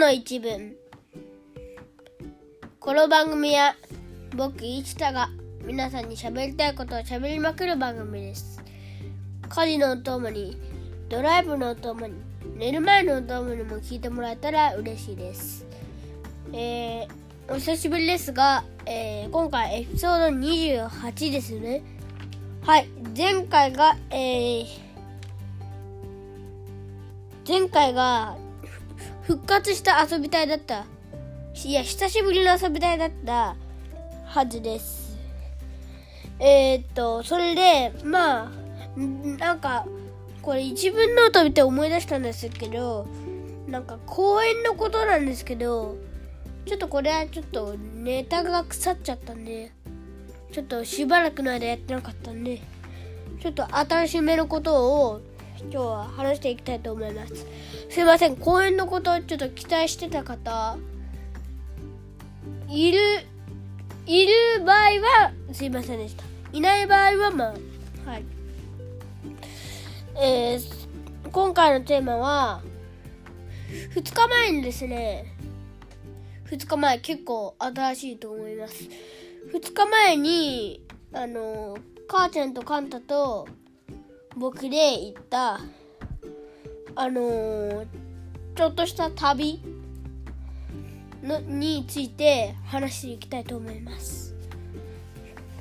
の一文。この番組は僕一太が皆さんに喋りたいことを喋りまくる番組です。家事のお供にドライブのお供に寝る前のお供にも聞いてもらえたら嬉しいです。えー、お久しぶりですが、えー、今回エピソード28ですね。はい前回がえー、前回が復活した遊びたいだった。いや、久しぶりの遊びたいだったはずです。えー、っと、それで、まあ、なんか、これ一文ノート見て思い出したんですけど、なんか公園のことなんですけど、ちょっとこれはちょっとネタが腐っちゃったんで、ちょっとしばらくの間やってなかったんで、ちょっと新しめのことを今日は話していきたいと思います。すいません、公演のことをちょっと期待してた方、いる、いる場合はすいませんでした。いない場合はまあ、はい。えー、今回のテーマは、2日前にですね、2日前結構新しいと思います。2日前に、あの、母ちゃんとカンタと僕で行ったあのー、ちょっとした旅のについて話していきたいと思います。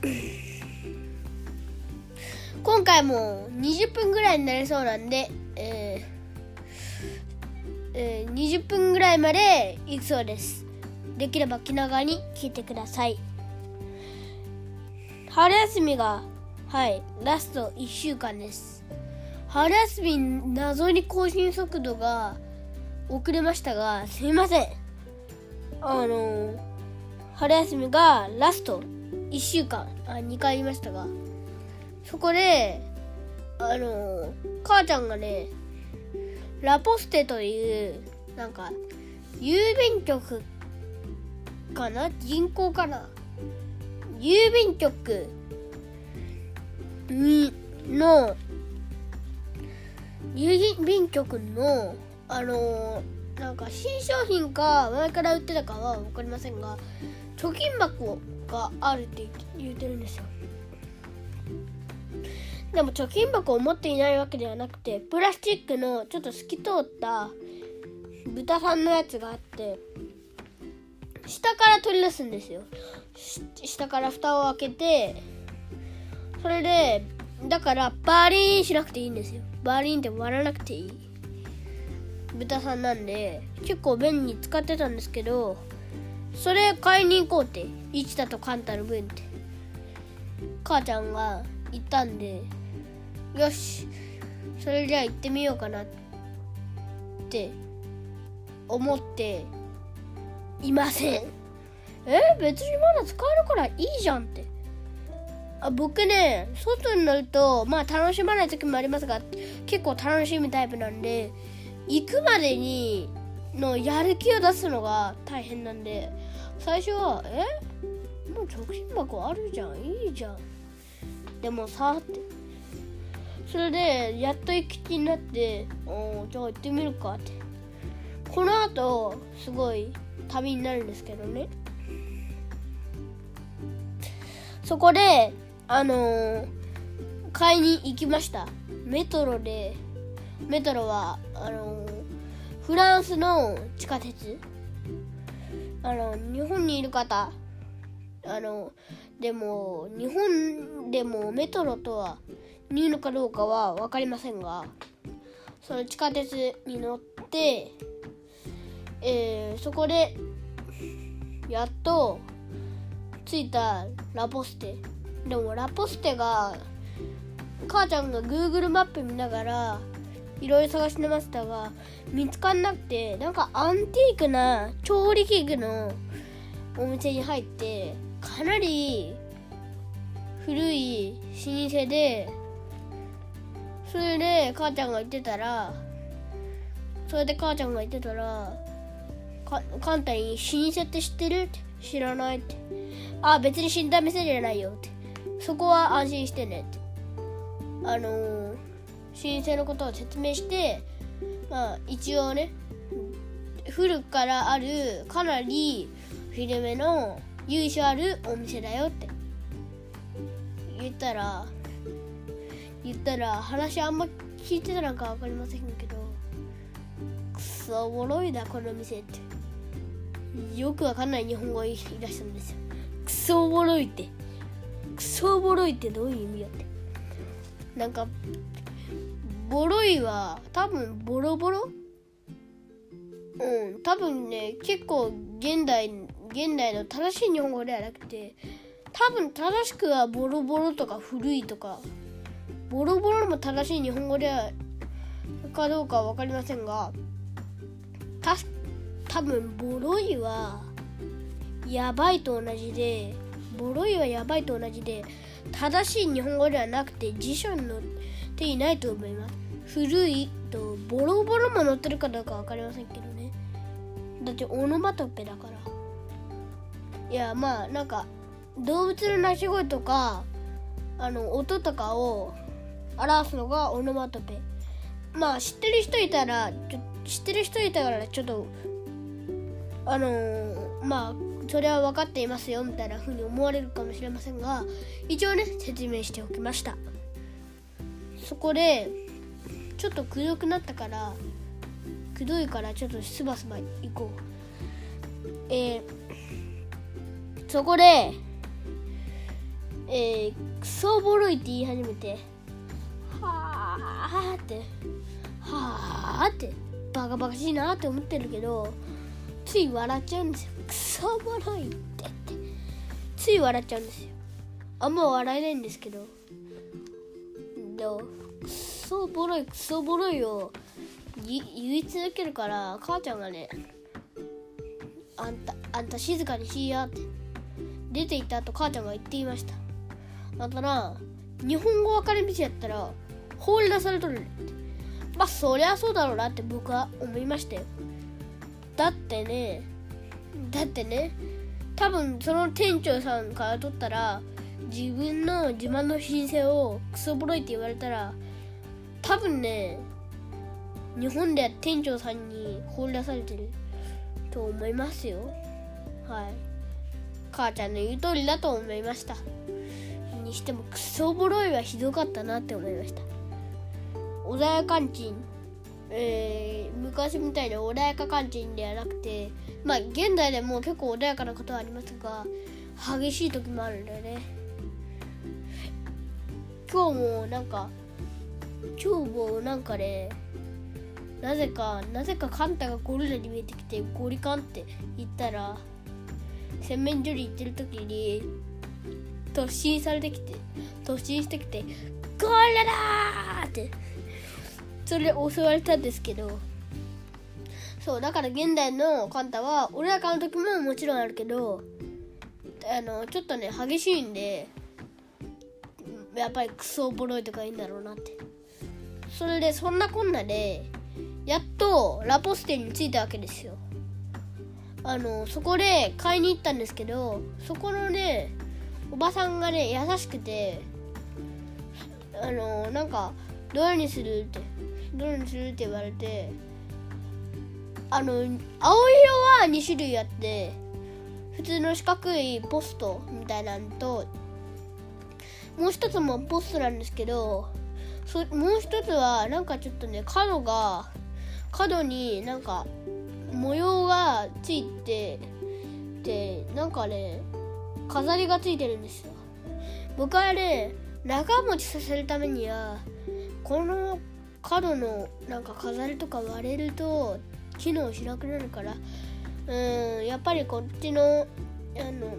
今回も20分ぐらいになりそうなんで、えーえー、20分ぐらいまで行くそうです。できれば気長に聞いてください。春休みがはいラスト1週間です。春休み謎に更新速度が遅れましたがすいません。あの春休みがラスト1週間あ2回言いましたがそこであの母ちゃんがねラポステというなんか郵便局かな？銀行かな？郵便局にの郵便局のあのー、なんか新商品か前から売ってたかは分かりませんが貯金箱があるって言ってるんですよ。でも貯金箱を持っていないわけではなくてプラスチックのちょっと透き通った豚さんのやつがあって下から取り出すんですよ。下から蓋を開けてそれでだからバリーンしなくていいんですよ。バリーンって割らなくていい。豚さんなんで結構便に使ってたんですけどそれ買いに行こうって。一だとカンタの分って。母ちゃんが言ったんでよし。それじゃあ行ってみようかなって思っていません。え？別にまだ使えるからいいじゃんって。あ僕ね外に乗るとまあ楽しまない時もありますが結構楽しむタイプなんで行くまでにのやる気を出すのが大変なんで最初は「え？もう貯金箱あるじゃんいいじゃん」でもさって。それでやっと行き気になって「おじゃあ行ってみるか」って。この後すごい旅になるんですけどね。そこであのー、買いに行きました。メトロでメトロはあのー、フランスの地下鉄。あの日本にいる方あのでも日本でもメトロとは言うのかどうかは分かりませんがその地下鉄に乗って、えー、そこでやっと着いたラポステ。でもラポステが母ちゃんが Google マップ見ながらいろいろ探してましたが見つかんなくてなんかアンティークな調理器具のお店に入ってかなり古い老舗でそれで母ちゃんが言ってたらそれで母ちゃんが言ってたらか簡単に老舗って知ってる？って。知らないって。あ別に死んだ店じゃないよって。そこは安心してねって。あのー、申請のことを説明してまあ一応ね古くからあるかなり古めの由緒あるお店だよって。言ったら言ったら話あんま聞いてたのか分かりませんけどクソおもろいなこの店って。よくわかんない日本語を言い出したんですよ。クソおもろいって。クソおもろいってどういう意味やってなんかボロいは多分ボロボロ？うん多分ね結構現代現代の正しい日本語ではなくて多分正しくはボロボロとか古いとかボロボロも正しい日本語ではかどうかは分かりませんがた多分ボロいはやばいと同じでボロいはやばいと同じで正しい日本語ではなくて辞書に載っていないと思います。古いとボロボロも載ってるかどうか分かりませんけどね。だってオノマトペだから。いやまあなんか動物の鳴き声とかあの音とかを表すのがオノマトペ。まあ知ってる人いたら知ってる人いたからちょっとあのー、まあそれは分かっていますよみたいな風に思われるかもしれませんが一応ね説明しておきました。そこでちょっとくどくなったからくどいからちょっとスバスバ行こう。えー、そこでえー、クソボロいって言い始めてはあってはあってバカバカしいなって思ってるけどつい笑っちゃうんですよ。クソボロいってって。つい笑っちゃうんですよ。あんま笑えないんですけど。でもクソボロいクソボロいを言い続けるから母ちゃんがねあんたあんた静かにしやって出て行った後母ちゃんが言っていました。だから日本語分かれ道やったら放り出されとるねまあそりゃそうだろうなって僕は思いましたよ。だってねだってね多分その店長さんから取ったら自分の自慢の申請をクソボロいって言われたら多分ね日本では店長さんに放り出されてると思いますよ。はい。母ちゃんの言う通りだと思いました。にしてもクソボロいはひどかったなって思いました。穏やかんちん。えー、昔みたいに穏やかかんちんではなくてまあ現代でも結構穏やかなことはありますが激しい時もあるんだよね今日もなんか今日もなんかねなぜかなぜかカンタがゴリラに見えてきてゴリカンって言ったら洗面所に行ってる時に突進されてきて突進してきて「ゴリラだ!」ってそれで襲われたんですけどそうだから現代のカンタは俺ら買う時ももちろんあるけどあのちょっとね激しいんでやっぱりクソボロいとかいいんだろうなって。それでそんなこんなでやっとラポステに着いたわけですよ。あのそこで買いに行ったんですけどそこのねおばさんがね優しくてあのなんかどれにするってどれにするって言われてあの青色は2種類あって普通の四角いポストみたいなのともう一つもポストなんですけどそもう一つはなんかちょっとね角が角になんか模様がついててなんかね飾りがついてるんですよ。僕はね長持ちさせるためにはこの角のなんか飾りとか割れると機能しなくなるからうんやっぱりこっちのあの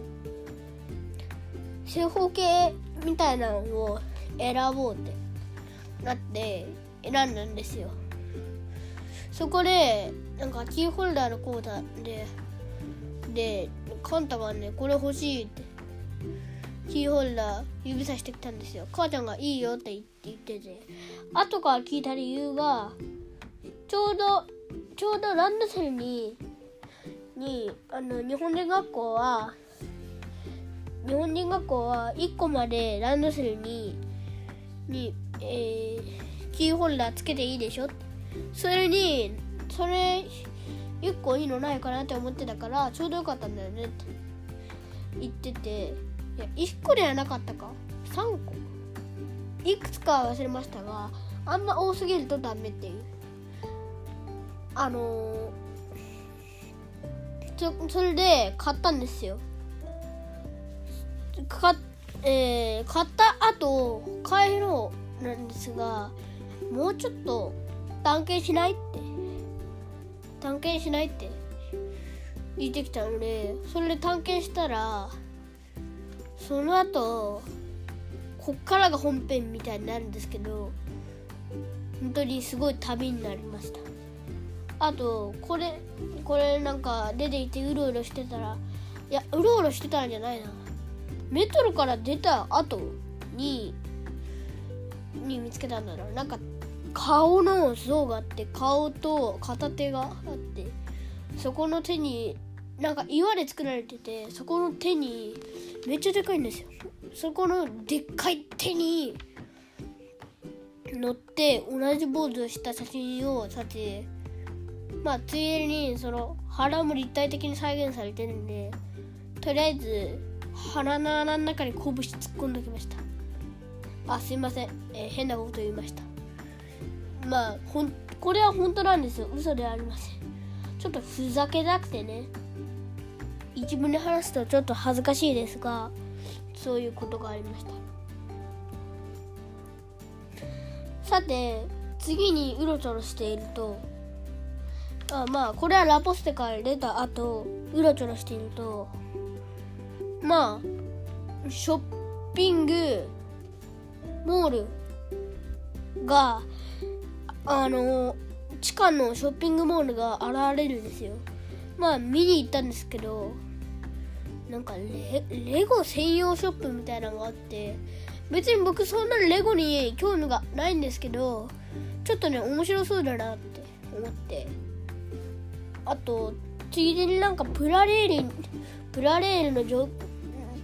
正方形みたいなのを選ぼうってなって選んだんですよ。そこでなんかキーホルダーのコーダででカンタがねこれ欲しいってキーホルダー指さしてきたんですよ。母ちゃんがいいよって言ってて後から聞いた理由がちょうどちょうどランドセルににあの日本人学校は日本人学校は1個までランドセルにに、えー、キーホルダーつけていいでしょ？それにそれ1個いいのないかなって思ってたからちょうどよかったんだよねって言ってていや1個ではなかったか？3個？いくつかは忘れましたがあんま多すぎるとダメっていう。あのー、それで買ったんですよ。か、えー、買った後帰ろうなんですがもうちょっと探検しないって。探検しないって。言ってきたのでそれで探検したらその後こっからが本編みたいになるんですけど本当にすごい旅になりました。あとこれこれなんか出ていてうろうろしてたらいやうろうろしてたんじゃないな。メトロから出た後にに見つけたんだろう。なんか顔の像があって顔と片手があってそこの手になんか岩で作られててそこの手にめっちゃでかいんですよ。そこのでっかい手に乗って同じポーズをした写真を撮影まあついでにその腹も立体的に再現されてるんでとりあえず鼻の穴の中に拳突っ込んでおきました。あすいません、えー、変なこと言いました。まあほんこれは本当なんですよ。嘘ではありません。ちょっとふざけたくてね。一文で話すとちょっと恥ずかしいですがそういうことがありました。さて次にうろちょろしているとあまあこれはラポステから出た後うろちょろしているとまあショッピングモールがあの地下のショッピングモールが現れるんですよ。まあ見に行ったんですけどなんかレレゴ専用ショップみたいなのがあって別に僕そんなレゴに興味がないんですけどちょっとね面白そうだなって思って。あとついでになんかプラレールプラレールの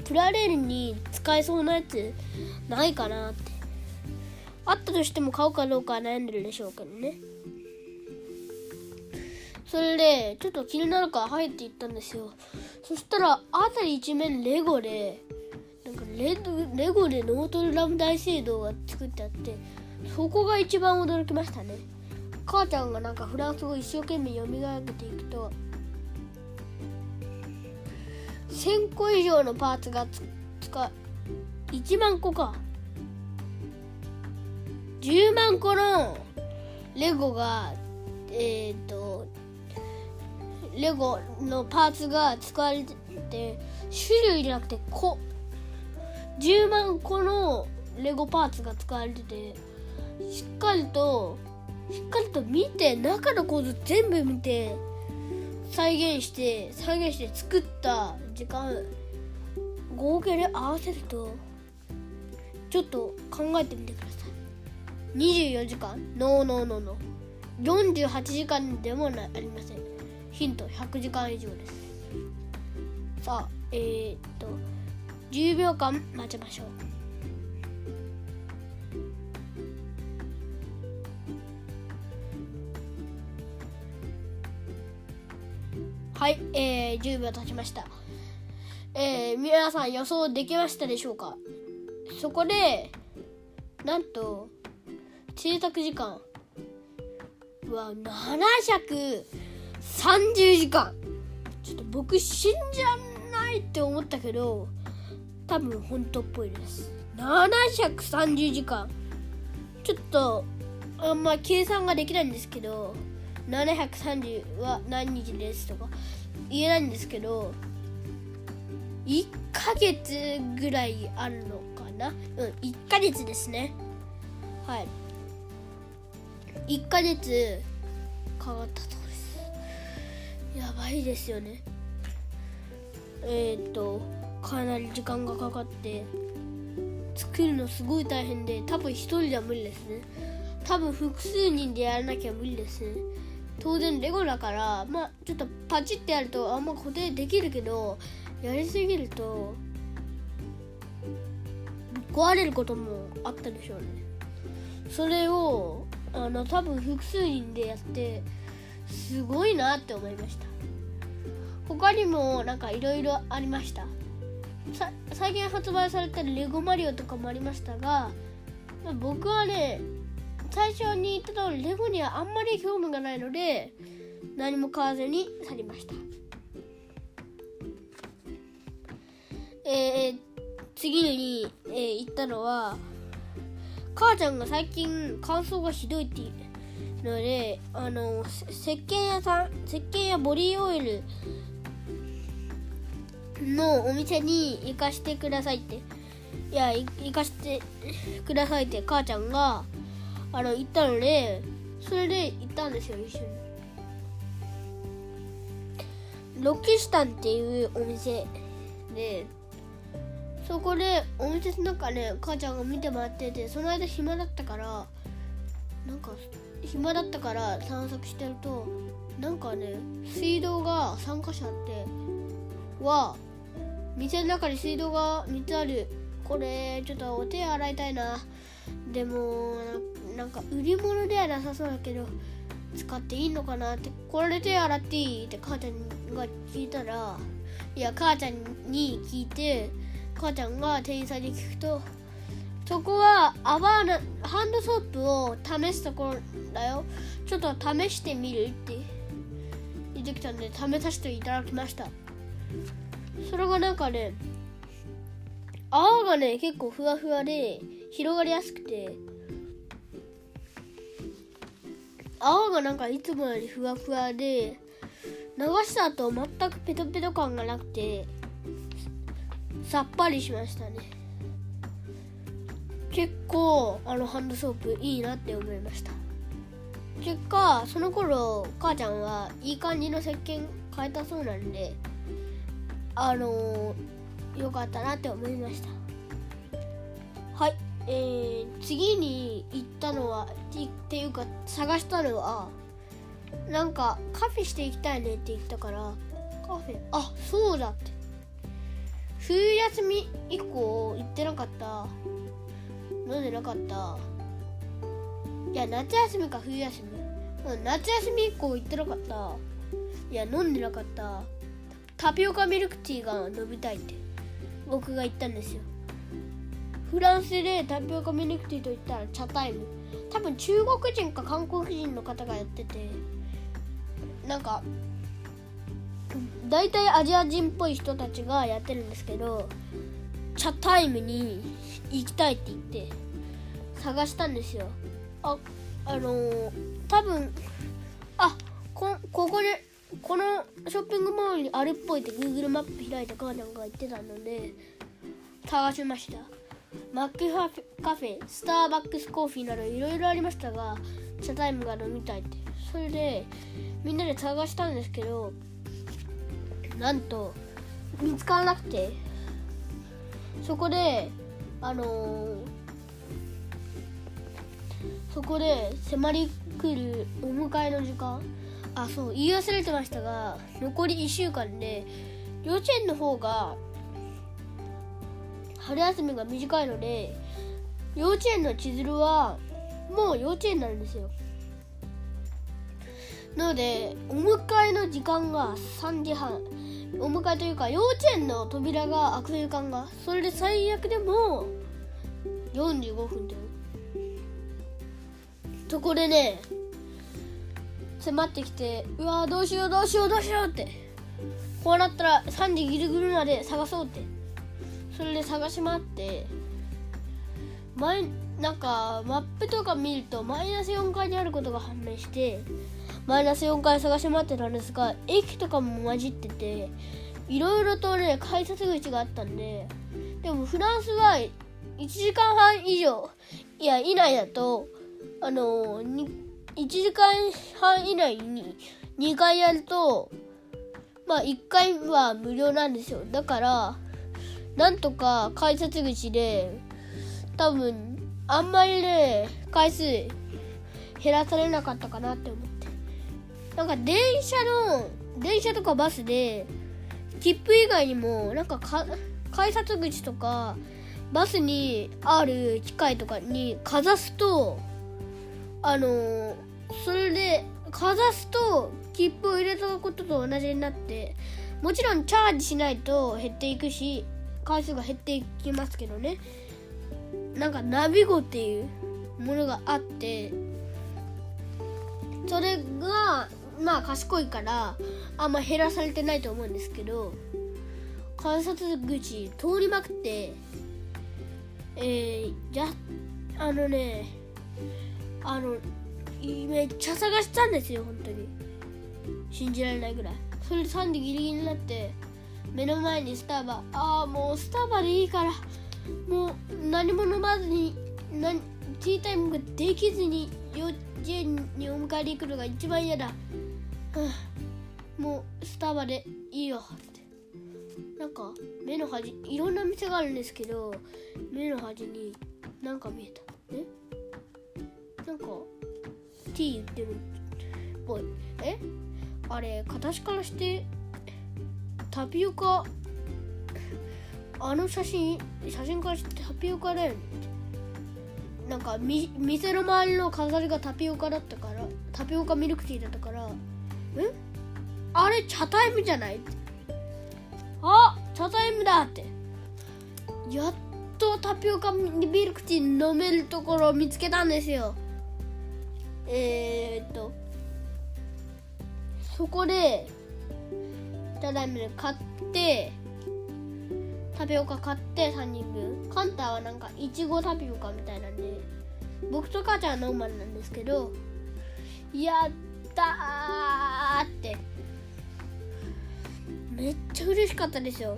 プラレールに使えそうなやつないかなって。あったとしても買うかどうか悩んでるでしょうけどね。それでちょっと気になるから入っていったんですよ。そしたら辺り一面レゴでなんかレレゴでノートルダム大聖堂が作ってあってそこが一番驚きましたね。母ちゃんがなんかフランス語一生懸命読み上げていくと1000個以上のパーツがつか1万個か。10万個のレゴがえっ、ー、とレゴのパーツが使われてて種類じゃなくて個。10万個のレゴパーツが使われててしっかりとしっかりと見て中の構造全部見て再現して再現して作った時間合計で合わせるとちょっと考えてみてください。24時間。ノーノーノーノー。48時間でもありません。ヒント100時間以上です。さあえー、っと10秒間待ちましょう。はい、えー、10秒経ちました。えー、皆さん予想できましたでしょうか？そこで、なんと、制作時間は730時間。ちょっと僕死んじゃないって思ったけど多分本当っぽいです。730時間。ちょっとあんま計算ができないんですけど730は何日ですとか言えないんですけど1ヶ月ぐらいあるのかな？うん1ヶ月ですね。はい。1ヶ月かかったとやばいですよね。えー、っとかなり時間がかかって作るのすごい大変で多分一人では無理ですね。多分複数人でやらなきゃ無理ですね。当然レゴだからまあちょっとパチってやるとあんま固定できるけどやりすぎると壊れることもあったでしょうね。それをあの多分複数人でやってすごいなって思いました。他にもなんかいろいろありました。最近発売されてるレゴマリオとかもありましたが、ま、僕はね最初に言った通りレゴにはあんまり興味がないので何も買わずに去りました。えー、次に、えー、言ったのは母ちゃんが最近乾燥がひどいっていうのであの石鹸屋さん石鹸やボディオイルのお店に行かしてくださいって。いや行かしてくださいって母ちゃんがあの行ったのでそれで行ったんですよ一緒にロキシタンっていうお店でそこでお店の中で母ちゃんが見てもらっててその間暇だったからなんか暇だったから散策してるとなんかね水道が3箇所あっては店の中に水道が3つあるこれちょっとお手洗いたいなでもなんか売り物ではなさそうだけど使っていいのかなってこれで手洗っていいって母ちゃんが聞いたらいや母ちゃんに聞いて母ちゃんが店員さんに聞くとそこは泡なハンドソープを試すところだよ。ちょっと試してみるって言ってきたんで試させていただきました。それがなんかね泡がね結構ふわふわで広がりやすくて泡がなんかいつもよりふわふわで流した後全くペトペト感がなくてさっぱりしましたね。結構あのハンドソープいいなって思いました。結果その頃母ちゃんはいい感じの石鹸変えたそうなんであのー、よかったなって思いました。はい。えー、次に行ったのはっていうか探したのはなんかカフェしていきたいねって言ったからカフェ？あそうだって。冬休み以降行ってなかった。飲んでなかった。いや夏休みか冬休み、う、夏休み以降行ってなかった。いや飲んでなかった。タピオカミルクティーが飲みたいって僕が言ったんですよ。フランスでタピオカミルクティーと言ったら茶タイム。多分中国人か韓国人の方がやっててなんか大体アジア人っぽい人たちがやってるんですけど茶タイムに行きたいって言って探したんですよ。ああのー、多分あこここでこのショッピングモールにあるっぽいって Google マップ開いた母ちゃんが言ってたので探しました。マックカフェスターバックスコーヒーなどいろいろありましたが茶タイムが飲みたいって。それでみんなで探したんですけどなんと見つからなくて。そこであのー、そこで迫り来るお迎えの時間。あそう言い忘れてましたが残り1週間で幼稚園の方が春休みが短いので幼稚園の千鶴はもう幼稚園なんですよ。なのでお迎えの時間が3時半。お迎えというか幼稚園の扉が開く時間がそれで最悪でも45分だよそこでね迫ってきてうわどうしようどうしようどうしようって。こうなったら3時ギリギリまで探そうって。それで探し回って前なんかマップとか見るとマイナス4階にあることが判明してマイナス4階探し回ってたんですが駅とかも混じってていろいろとね改札口があったんででもフランスは1時間半以上いや以内だとあの1時間半以内に2回やるとまあ1回は無料なんですよ。だからなんとか改札口で多分あんまりね回数減らされなかったかなって思って。なんか電車の電車とかバスで切符以外にもなんかか改札口とかバスにある機械とかにかざすとあのそれでかざすと切符を入れたことと同じになってもちろんチャージしないと減っていくし回数が減っていきますけどね。なんかナビゴっていうものがあってそれがまあ賢いからあんま減らされてないと思うんですけど観察口通りまくってえー、じゃあのねあのめっちゃ探したんですよ本当に。信じられないぐらい。それで3時ギリギリになって目の前にスタバ。ああもうスタバでいいから。もう何も飲まずに何ティータイムができずに幼稚園にお迎えに行くのが一番嫌だ、はあ、もうスタバでいいよ。って。なんか目の端いろんな店があるんですけど目の端になんか見えた。え？なんか T 言ってるっぽい。え？あれ形からしてタピオカ。あの写真写真からしてタピオカだよね。なんかみ店の周りの飾りがタピオカだったからタピオカミルクティーだったからえ？あれ茶タイムじゃない？あ茶タイムだって。やっとタピオカミルクティー飲めるところを見つけたんですよ。えー、っとそこでただいま買ってタピオカ買って3人分。カンタはなんかいちごタピオカみたいなんで僕と母ちゃんはノーマルなんですけどやったーってめっちゃ嬉しかったですよ。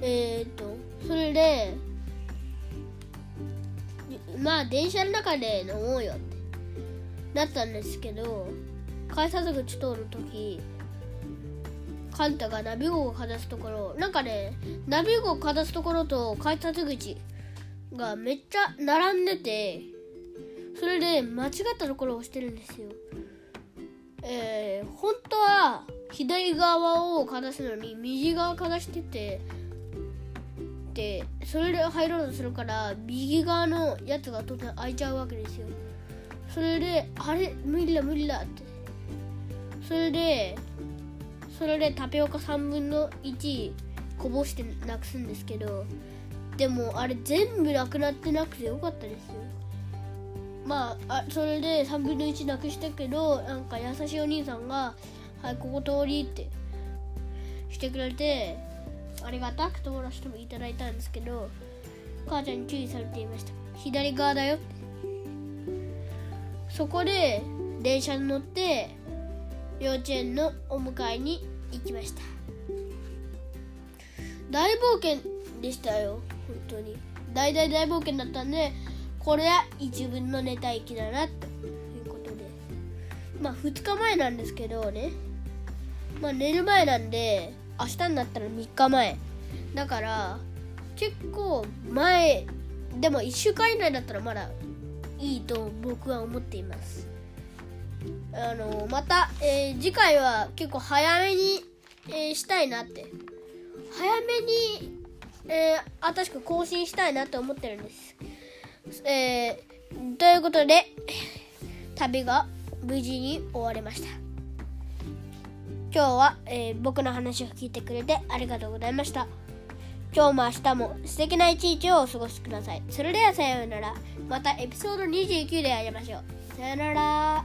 えー、っとそれでまあ電車の中で飲もうよってなったんですけど改札口通るときカンタがナビ号をかざすところなんかねナビ号をかざすところと改札口がめっちゃ並んでてそれで間違ったところを押してるんですよ。えー、本当は左側をかざすのに右側かざしててでそれで入ろうとするから右側のやつが突然開いちゃうわけですよ。それであれ？無理だ無理だって。それでそれでタピオカ3分の1こぼしてなくすんですけどでもあれ全部なくなってなくてよかったですよ。まああそれで3分の1なくしたけどなんか優しいお兄さんが「はいここ通り」ってしてくれてありがたく通らせてもいただいたんですけど母ちゃんに注意されていました。左側だよそこで電車に乗って幼稚園のお迎えに行きました。大冒険でしたよ本当に。大大大冒険だったんでこれは一分のネタ行きだなということで。まあ2日前なんですけどね。まあ寝る前なんで明日になったら3日前。だから結構前でも1週間以内だったらまだいいと僕は思っています。あのまた、えー、次回は結構早めに、えー、したいなって。早めに、えー、新しく更新したいなと思ってるんです、えー、ということで旅が無事に終わりました。今日は、えー、僕の話を聞いてくれてありがとうございました。今日も明日も素敵な一日をお過ごしください。それではさようなら。またエピソード29で会いましょう。さようなら。